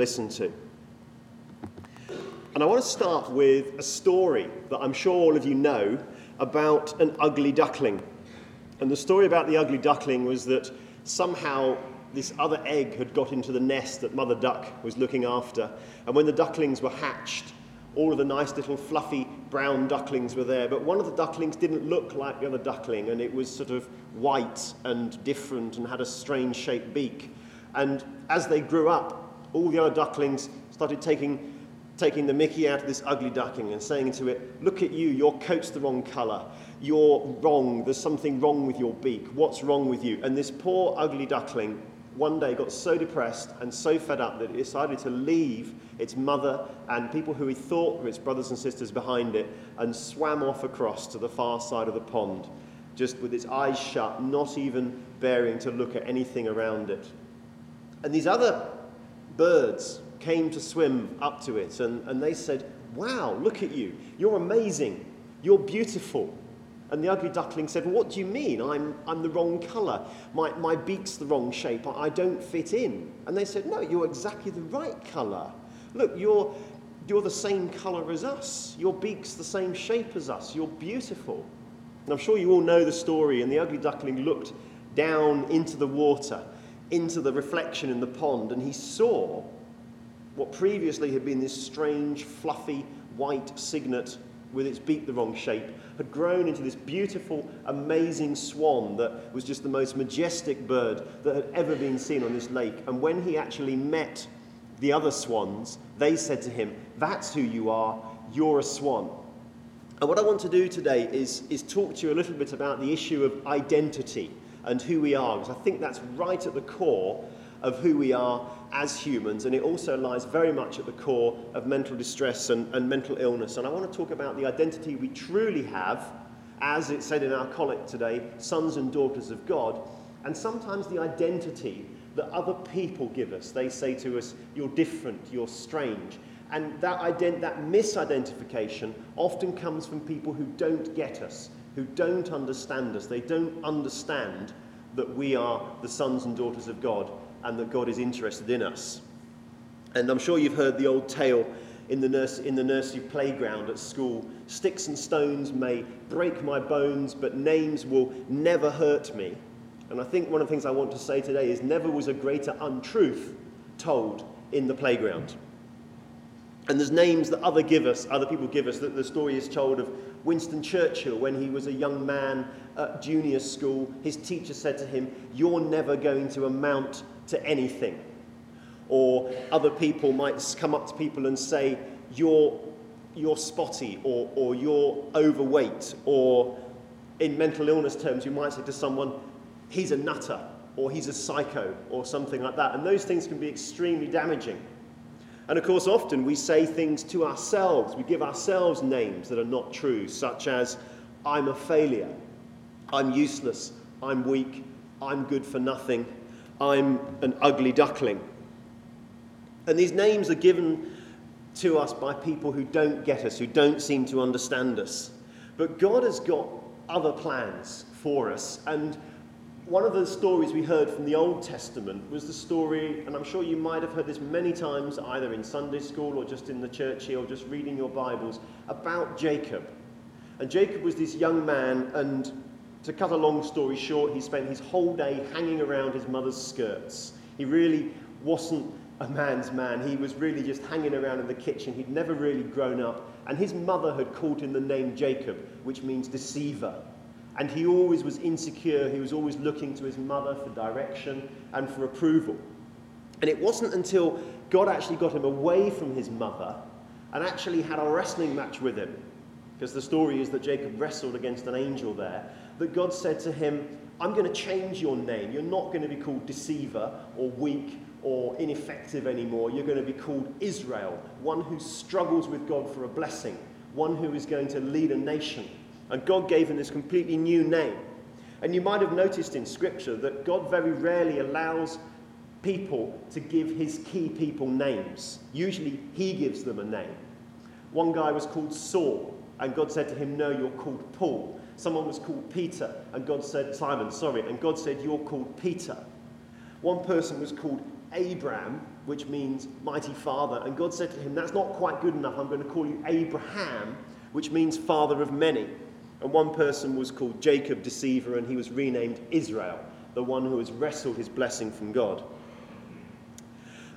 listen to. And I want to start with a story that I'm sure all of you know about an ugly duckling. And the story about the ugly duckling was that somehow this other egg had got into the nest that Mother Duck was looking after. And when the ducklings were hatched, all of the nice little fluffy brown ducklings were there, but one of the ducklings didn't look like the other duckling, and it was sort of white and different and had a strange shaped beak. And as they grew up, all the other ducklings started taking, taking the mickey out of this ugly duckling and saying to it, Look at you, your coat's the wrong colour. You're wrong. There's something wrong with your beak. What's wrong with you? And this poor ugly duckling one day got so depressed and so fed up that it decided to leave its mother and people who he thought were its brothers and sisters behind it and swam off across to the far side of the pond, just with its eyes shut, not even bearing to look at anything around it. And these other birds came to swim up to it and, and they said, Wow, look at you. You're amazing. You're beautiful. And the ugly duckling said, What do you mean? I'm, I'm the wrong colour. My, my beak's the wrong shape. I, I don't fit in. And they said, No, you're exactly the right colour. Look, you're, you're the same colour as us. Your beak's the same shape as us. You're beautiful. And I'm sure you all know the story. And the ugly duckling looked down into the water, into the reflection in the pond, and he saw what previously had been this strange, fluffy, white cygnet with its beak the wrong shape, had grown into this beautiful, amazing swan that was just the most majestic bird that had ever been seen on this lake. And when he actually met the other swans, they said to him, That's who you are, you're a swan. And what I want to do today is, is talk to you a little bit about the issue of identity and who we are, because I think that's right at the core of who we are as humans, and it also lies very much at the core of mental distress and, and mental illness. And I want to talk about the identity we truly have, as it said in our collect today, sons and daughters of God, and sometimes the identity that other people give us. They say to us, You're different, you're strange. And that, ident- that misidentification often comes from people who don't get us, who don't understand us. They don't understand that we are the sons and daughters of God and that God is interested in us. And I'm sure you've heard the old tale in the, nurse, in the nursery playground at school sticks and stones may break my bones, but names will never hurt me. And I think one of the things I want to say today is never was a greater untruth told in the playground. And there's names that other give us, other people give us. That the story is told of Winston Churchill when he was a young man at junior school. His teacher said to him, "You're never going to amount to anything. Or other people might come up to people and say, You're, you're spotty, or, or you're overweight, or in mental illness terms, you might say to someone, He's a nutter, or he's a psycho, or something like that. And those things can be extremely damaging. And of course, often we say things to ourselves. We give ourselves names that are not true, such as, I'm a failure, I'm useless, I'm weak, I'm good for nothing, I'm an ugly duckling. And these names are given to us by people who don't get us, who don't seem to understand us. But God has got other plans for us. And one of the stories we heard from the Old Testament was the story, and I'm sure you might have heard this many times, either in Sunday school or just in the church here or just reading your Bibles, about Jacob. And Jacob was this young man, and to cut a long story short, he spent his whole day hanging around his mother's skirts. He really wasn't a man's man. He was really just hanging around in the kitchen. He'd never really grown up. And his mother had called him the name Jacob, which means deceiver. And he always was insecure. He was always looking to his mother for direction and for approval. And it wasn't until God actually got him away from his mother and actually had a wrestling match with him, because the story is that Jacob wrestled against an angel there, that God said to him, I'm going to change your name. You're not going to be called deceiver or weak or ineffective anymore. You're going to be called Israel, one who struggles with God for a blessing, one who is going to lead a nation. And God gave him this completely new name. And you might have noticed in Scripture that God very rarely allows people to give his key people names. Usually he gives them a name. One guy was called Saul, and God said to him, No, you're called Paul. Someone was called Peter, and God said, Simon, sorry, and God said, You're called Peter. One person was called Abram, which means mighty father. And God said to him, That's not quite good enough. I'm going to call you Abraham, which means father of many. And one person was called Jacob, deceiver, and he was renamed Israel, the one who has wrestled his blessing from God.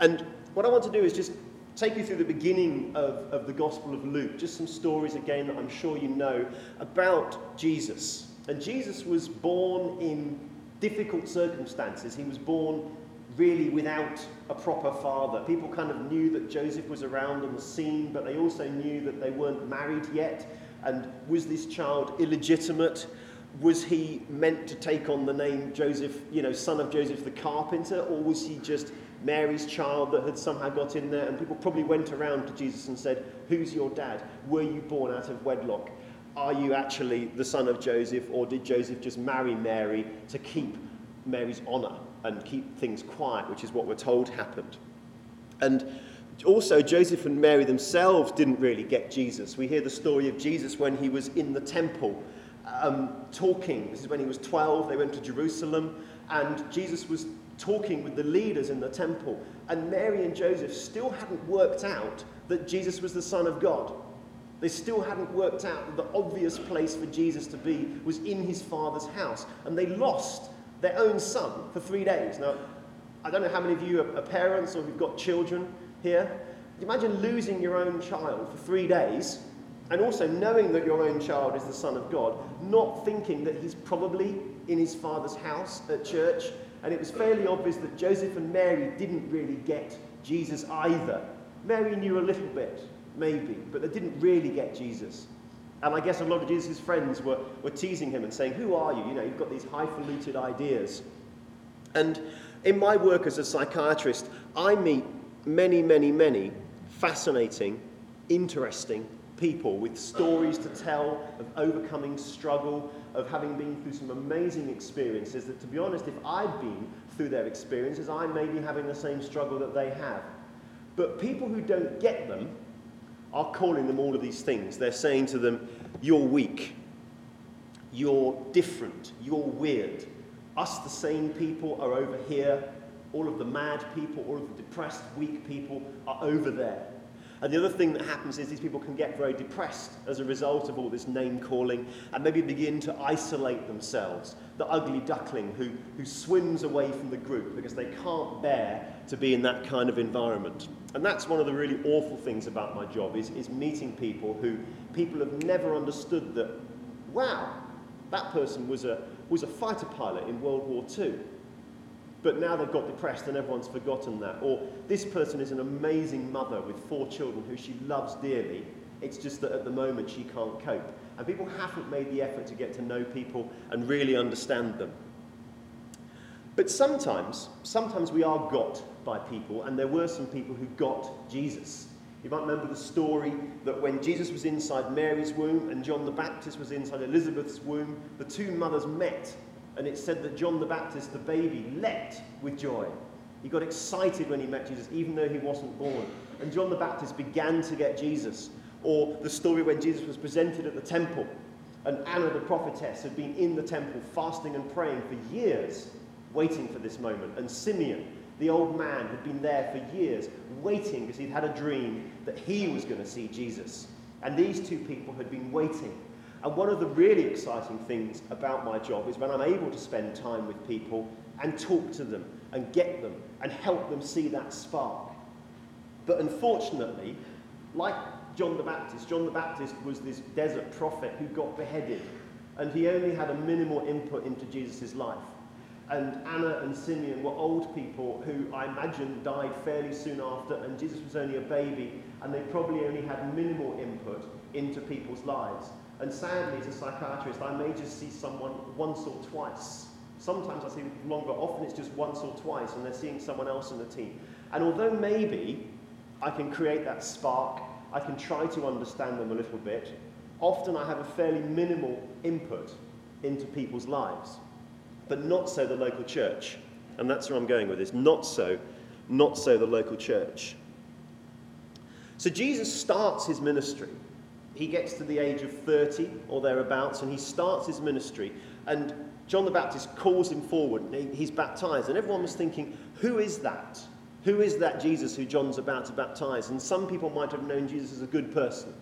And what I want to do is just take you through the beginning of, of the Gospel of Luke, just some stories again that I'm sure you know about Jesus. And Jesus was born in difficult circumstances. He was born really without a proper father. People kind of knew that Joseph was around on the scene, but they also knew that they weren't married yet. And was this child illegitimate? Was he meant to take on the name Joseph, you know, son of Joseph the carpenter, or was he just Mary's child that had somehow got in there? And people probably went around to Jesus and said, Who's your dad? Were you born out of wedlock? Are you actually the son of Joseph, or did Joseph just marry Mary to keep Mary's honour and keep things quiet, which is what we're told happened? And also, Joseph and Mary themselves didn't really get Jesus. We hear the story of Jesus when he was in the temple um, talking. This is when he was 12. They went to Jerusalem, and Jesus was talking with the leaders in the temple. And Mary and Joseph still hadn't worked out that Jesus was the Son of God. They still hadn't worked out that the obvious place for Jesus to be was in his father's house. And they lost their own son for three days. Now, I don't know how many of you are parents or who've got children here. Imagine losing your own child for three days and also knowing that your own child is the Son of God, not thinking that he's probably in his father's house at church. And it was fairly obvious that Joseph and Mary didn't really get Jesus either. Mary knew a little bit, maybe, but they didn't really get Jesus. And I guess a lot of Jesus' friends were, were teasing him and saying, Who are you? You know, you've got these highfalutin ideas. And in my work as a psychiatrist, I meet many, many, many fascinating, interesting people with stories to tell of overcoming struggle, of having been through some amazing experiences that, to be honest, if I'd been through their experiences, I may be having the same struggle that they have. But people who don't get them are calling them all of these things. They're saying to them, You're weak. You're different. You're weird. Us, the same people, are over here. All of the mad people, all of the depressed, weak people are over there. And the other thing that happens is these people can get very depressed as a result of all this name calling and maybe begin to isolate themselves. The ugly duckling who, who swims away from the group because they can't bear to be in that kind of environment. And that's one of the really awful things about my job is, is meeting people who people have never understood that, wow, that person was a, was a fighter pilot in World War II but now they've got depressed and everyone's forgotten that. Or this person is an amazing mother with four children who she loves dearly. It's just that at the moment she can't cope. And people haven't made the effort to get to know people and really understand them. But sometimes, sometimes we are got by people, and there were some people who got Jesus. You might remember the story that when Jesus was inside Mary's womb and John the Baptist was inside Elizabeth's womb, the two mothers met and it said that John the Baptist, the baby, leapt with joy. He got excited when he met Jesus, even though he wasn't born. And John the Baptist began to get Jesus. Or the story when Jesus was presented at the temple, and Anna the prophetess had been in the temple fasting and praying for years, waiting for this moment. And Simeon, the old man, had been there for years, waiting because he'd had a dream that he was going to see Jesus. And these two people had been waiting and one of the really exciting things about my job is when I'm able to spend time with people and talk to them and get them and help them see that spark. But unfortunately, like John the Baptist, John the Baptist was this desert prophet who got beheaded, and he only had a minimal input into Jesus' life. And Anna and Simeon were old people who I imagine died fairly soon after, and Jesus was only a baby, and they probably only had minimal input into people's lives. And sadly, as a psychiatrist, I may just see someone once or twice. Sometimes I see longer, often it's just once or twice, and they're seeing someone else in the team. And although maybe I can create that spark, I can try to understand them a little bit, often I have a fairly minimal input into people's lives. But not so the local church. And that's where I'm going with this. Not so, not so the local church. So Jesus starts his ministry he gets to the age of 30 or thereabouts and he starts his ministry. And John the Baptist calls him forward he's baptized. And everyone was thinking, who is that? Who is that Jesus who John's about to baptize? And some people might have known Jesus as a good person.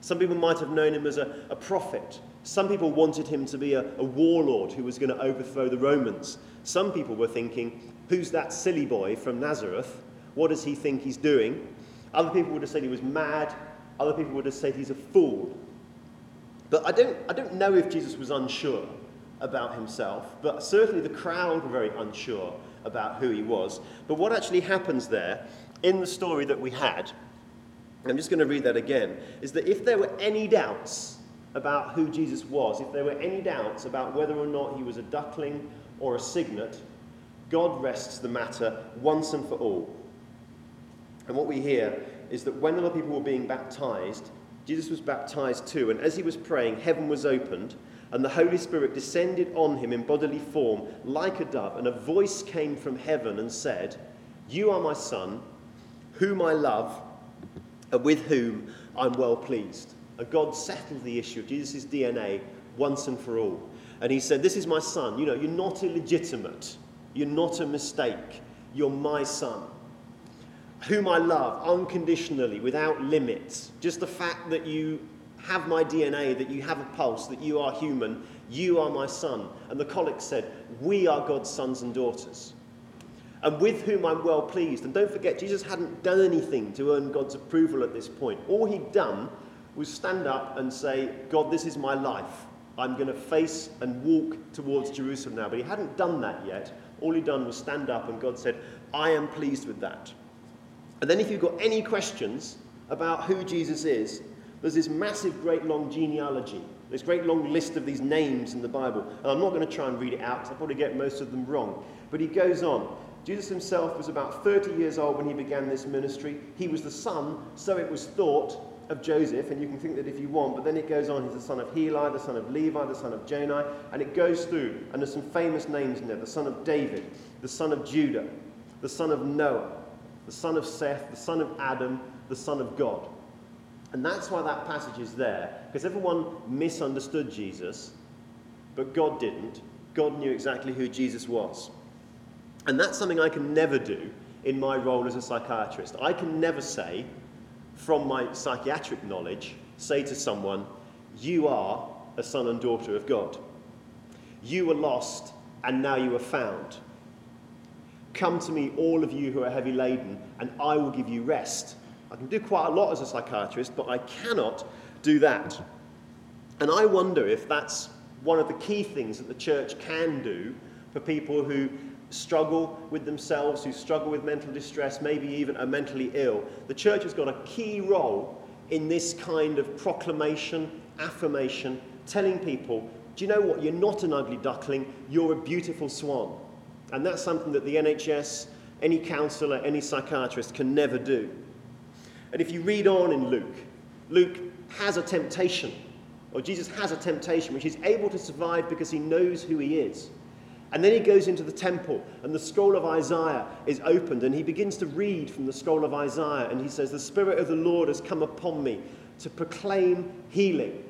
Some people might have known him as a, a prophet. Some people wanted him to be a, a warlord who was going to overthrow the Romans. Some people were thinking, who's that silly boy from Nazareth? What does he think he's doing? Other people would have said he was mad. Other people would have said he's a fool. But I don't, I don't know if Jesus was unsure about himself, but certainly the crowd were very unsure about who he was. But what actually happens there in the story that we had, I'm just going to read that again, is that if there were any doubts about who Jesus was, if there were any doubts about whether or not he was a duckling or a cygnet, God rests the matter once and for all. And what we hear is that when other people were being baptized, Jesus was baptized too, and as he was praying, heaven was opened, and the Holy Spirit descended on him in bodily form like a dove, and a voice came from heaven and said, You are my Son, whom I love, and with whom I'm well pleased. And God settled the issue of Jesus' DNA once and for all. And he said, This is my son. You know, you're not illegitimate. You're not a mistake. You're my son. Whom I love unconditionally, without limits. Just the fact that you have my DNA, that you have a pulse, that you are human, you are my son. And the collect said, We are God's sons and daughters. And with whom I'm well pleased. And don't forget, Jesus hadn't done anything to earn God's approval at this point. All he'd done was stand up and say, God, this is my life. I'm going to face and walk towards Jerusalem now. But he hadn't done that yet. All he'd done was stand up, and God said, I am pleased with that. And then, if you've got any questions about who Jesus is, there's this massive, great long genealogy, this great long list of these names in the Bible. And I'm not going to try and read it out because I'll probably get most of them wrong. But he goes on. Jesus himself was about 30 years old when he began this ministry. He was the son, so it was thought, of Joseph, and you can think that if you want, but then it goes on. He's the son of Heli, the son of Levi, the son of Joni, and it goes through, and there's some famous names in there the son of David, the son of Judah, the son of Noah, the son of Seth, the son of Adam, the son of God. And that's why that passage is there, because everyone misunderstood Jesus, but God didn't. God knew exactly who Jesus was. And that's something I can never do in my role as a psychiatrist. I can never say, from my psychiatric knowledge, say to someone, You are a son and daughter of God. You were lost, and now you are found. Come to me, all of you who are heavy laden, and I will give you rest. I can do quite a lot as a psychiatrist, but I cannot do that. And I wonder if that's one of the key things that the church can do for people who struggle with themselves, who struggle with mental distress, maybe even are mentally ill. The church has got a key role in this kind of proclamation, affirmation, telling people, do you know what? You're not an ugly duckling, you're a beautiful swan. And that's something that the NHS, any counsellor, any psychiatrist can never do. And if you read on in Luke, Luke has a temptation, or Jesus has a temptation, which he's able to survive because he knows who he is. And then he goes into the temple, and the scroll of Isaiah is opened, and he begins to read from the scroll of Isaiah, and he says, The Spirit of the Lord has come upon me to proclaim healing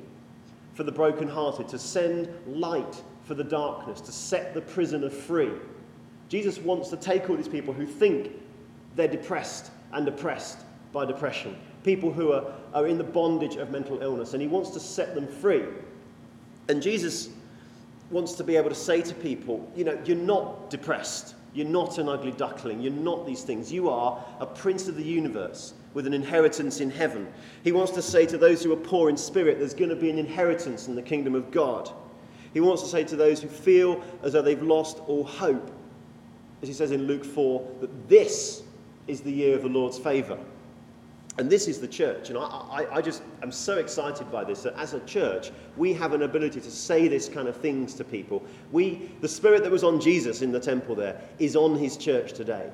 for the brokenhearted, to send light for the darkness, to set the prisoner free. Jesus wants to take all these people who think they're depressed and oppressed by depression, people who are, are in the bondage of mental illness, and he wants to set them free. And Jesus wants to be able to say to people, you know, you're not depressed. You're not an ugly duckling. You're not these things. You are a prince of the universe with an inheritance in heaven. He wants to say to those who are poor in spirit, there's going to be an inheritance in the kingdom of God. He wants to say to those who feel as though they've lost all hope, as he says in Luke 4, that this is the year of the Lord's favour. And this is the church. And I, I, I, just am so excited by this that as a church, we have an ability to say this kind of things to people. We, the spirit that was on Jesus in the temple there is on his church today.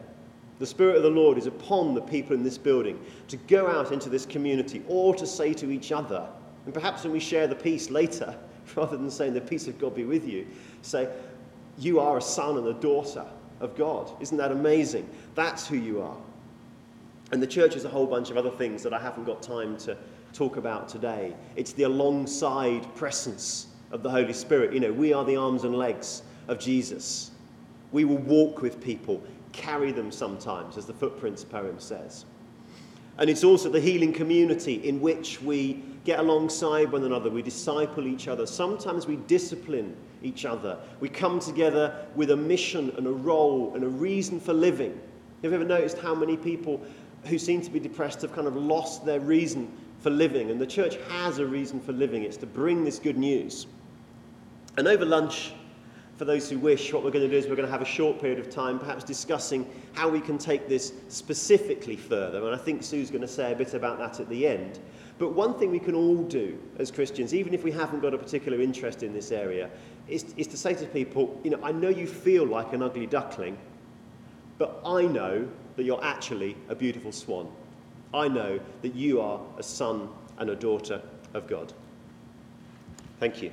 The Spirit of the Lord is upon the people in this building to go out into this community or to say to each other, and perhaps when we share the peace later, rather than saying the peace of God be with you, say, You are a son and a daughter of God. Isn't that amazing? That's who you are. And the church is a whole bunch of other things that I haven't got time to talk about today. It's the alongside presence of the Holy Spirit. You know, we are the arms and legs of Jesus. We will walk with people, carry them sometimes, as the Footprints poem says. And it's also the healing community in which we get alongside one another, we disciple each other. Sometimes we discipline each other. We come together with a mission and a role and a reason for living. Have you ever noticed how many people who seem to be depressed have kind of lost their reason for living? And the church has a reason for living it's to bring this good news. And over lunch, for those who wish, what we're going to do is we're going to have a short period of time, perhaps discussing how we can take this specifically further. And I think Sue's going to say a bit about that at the end. But one thing we can all do as Christians, even if we haven't got a particular interest in this area, is, is to say to people, you know, I know you feel like an ugly duckling, but I know that you're actually a beautiful swan. I know that you are a son and a daughter of God. Thank you.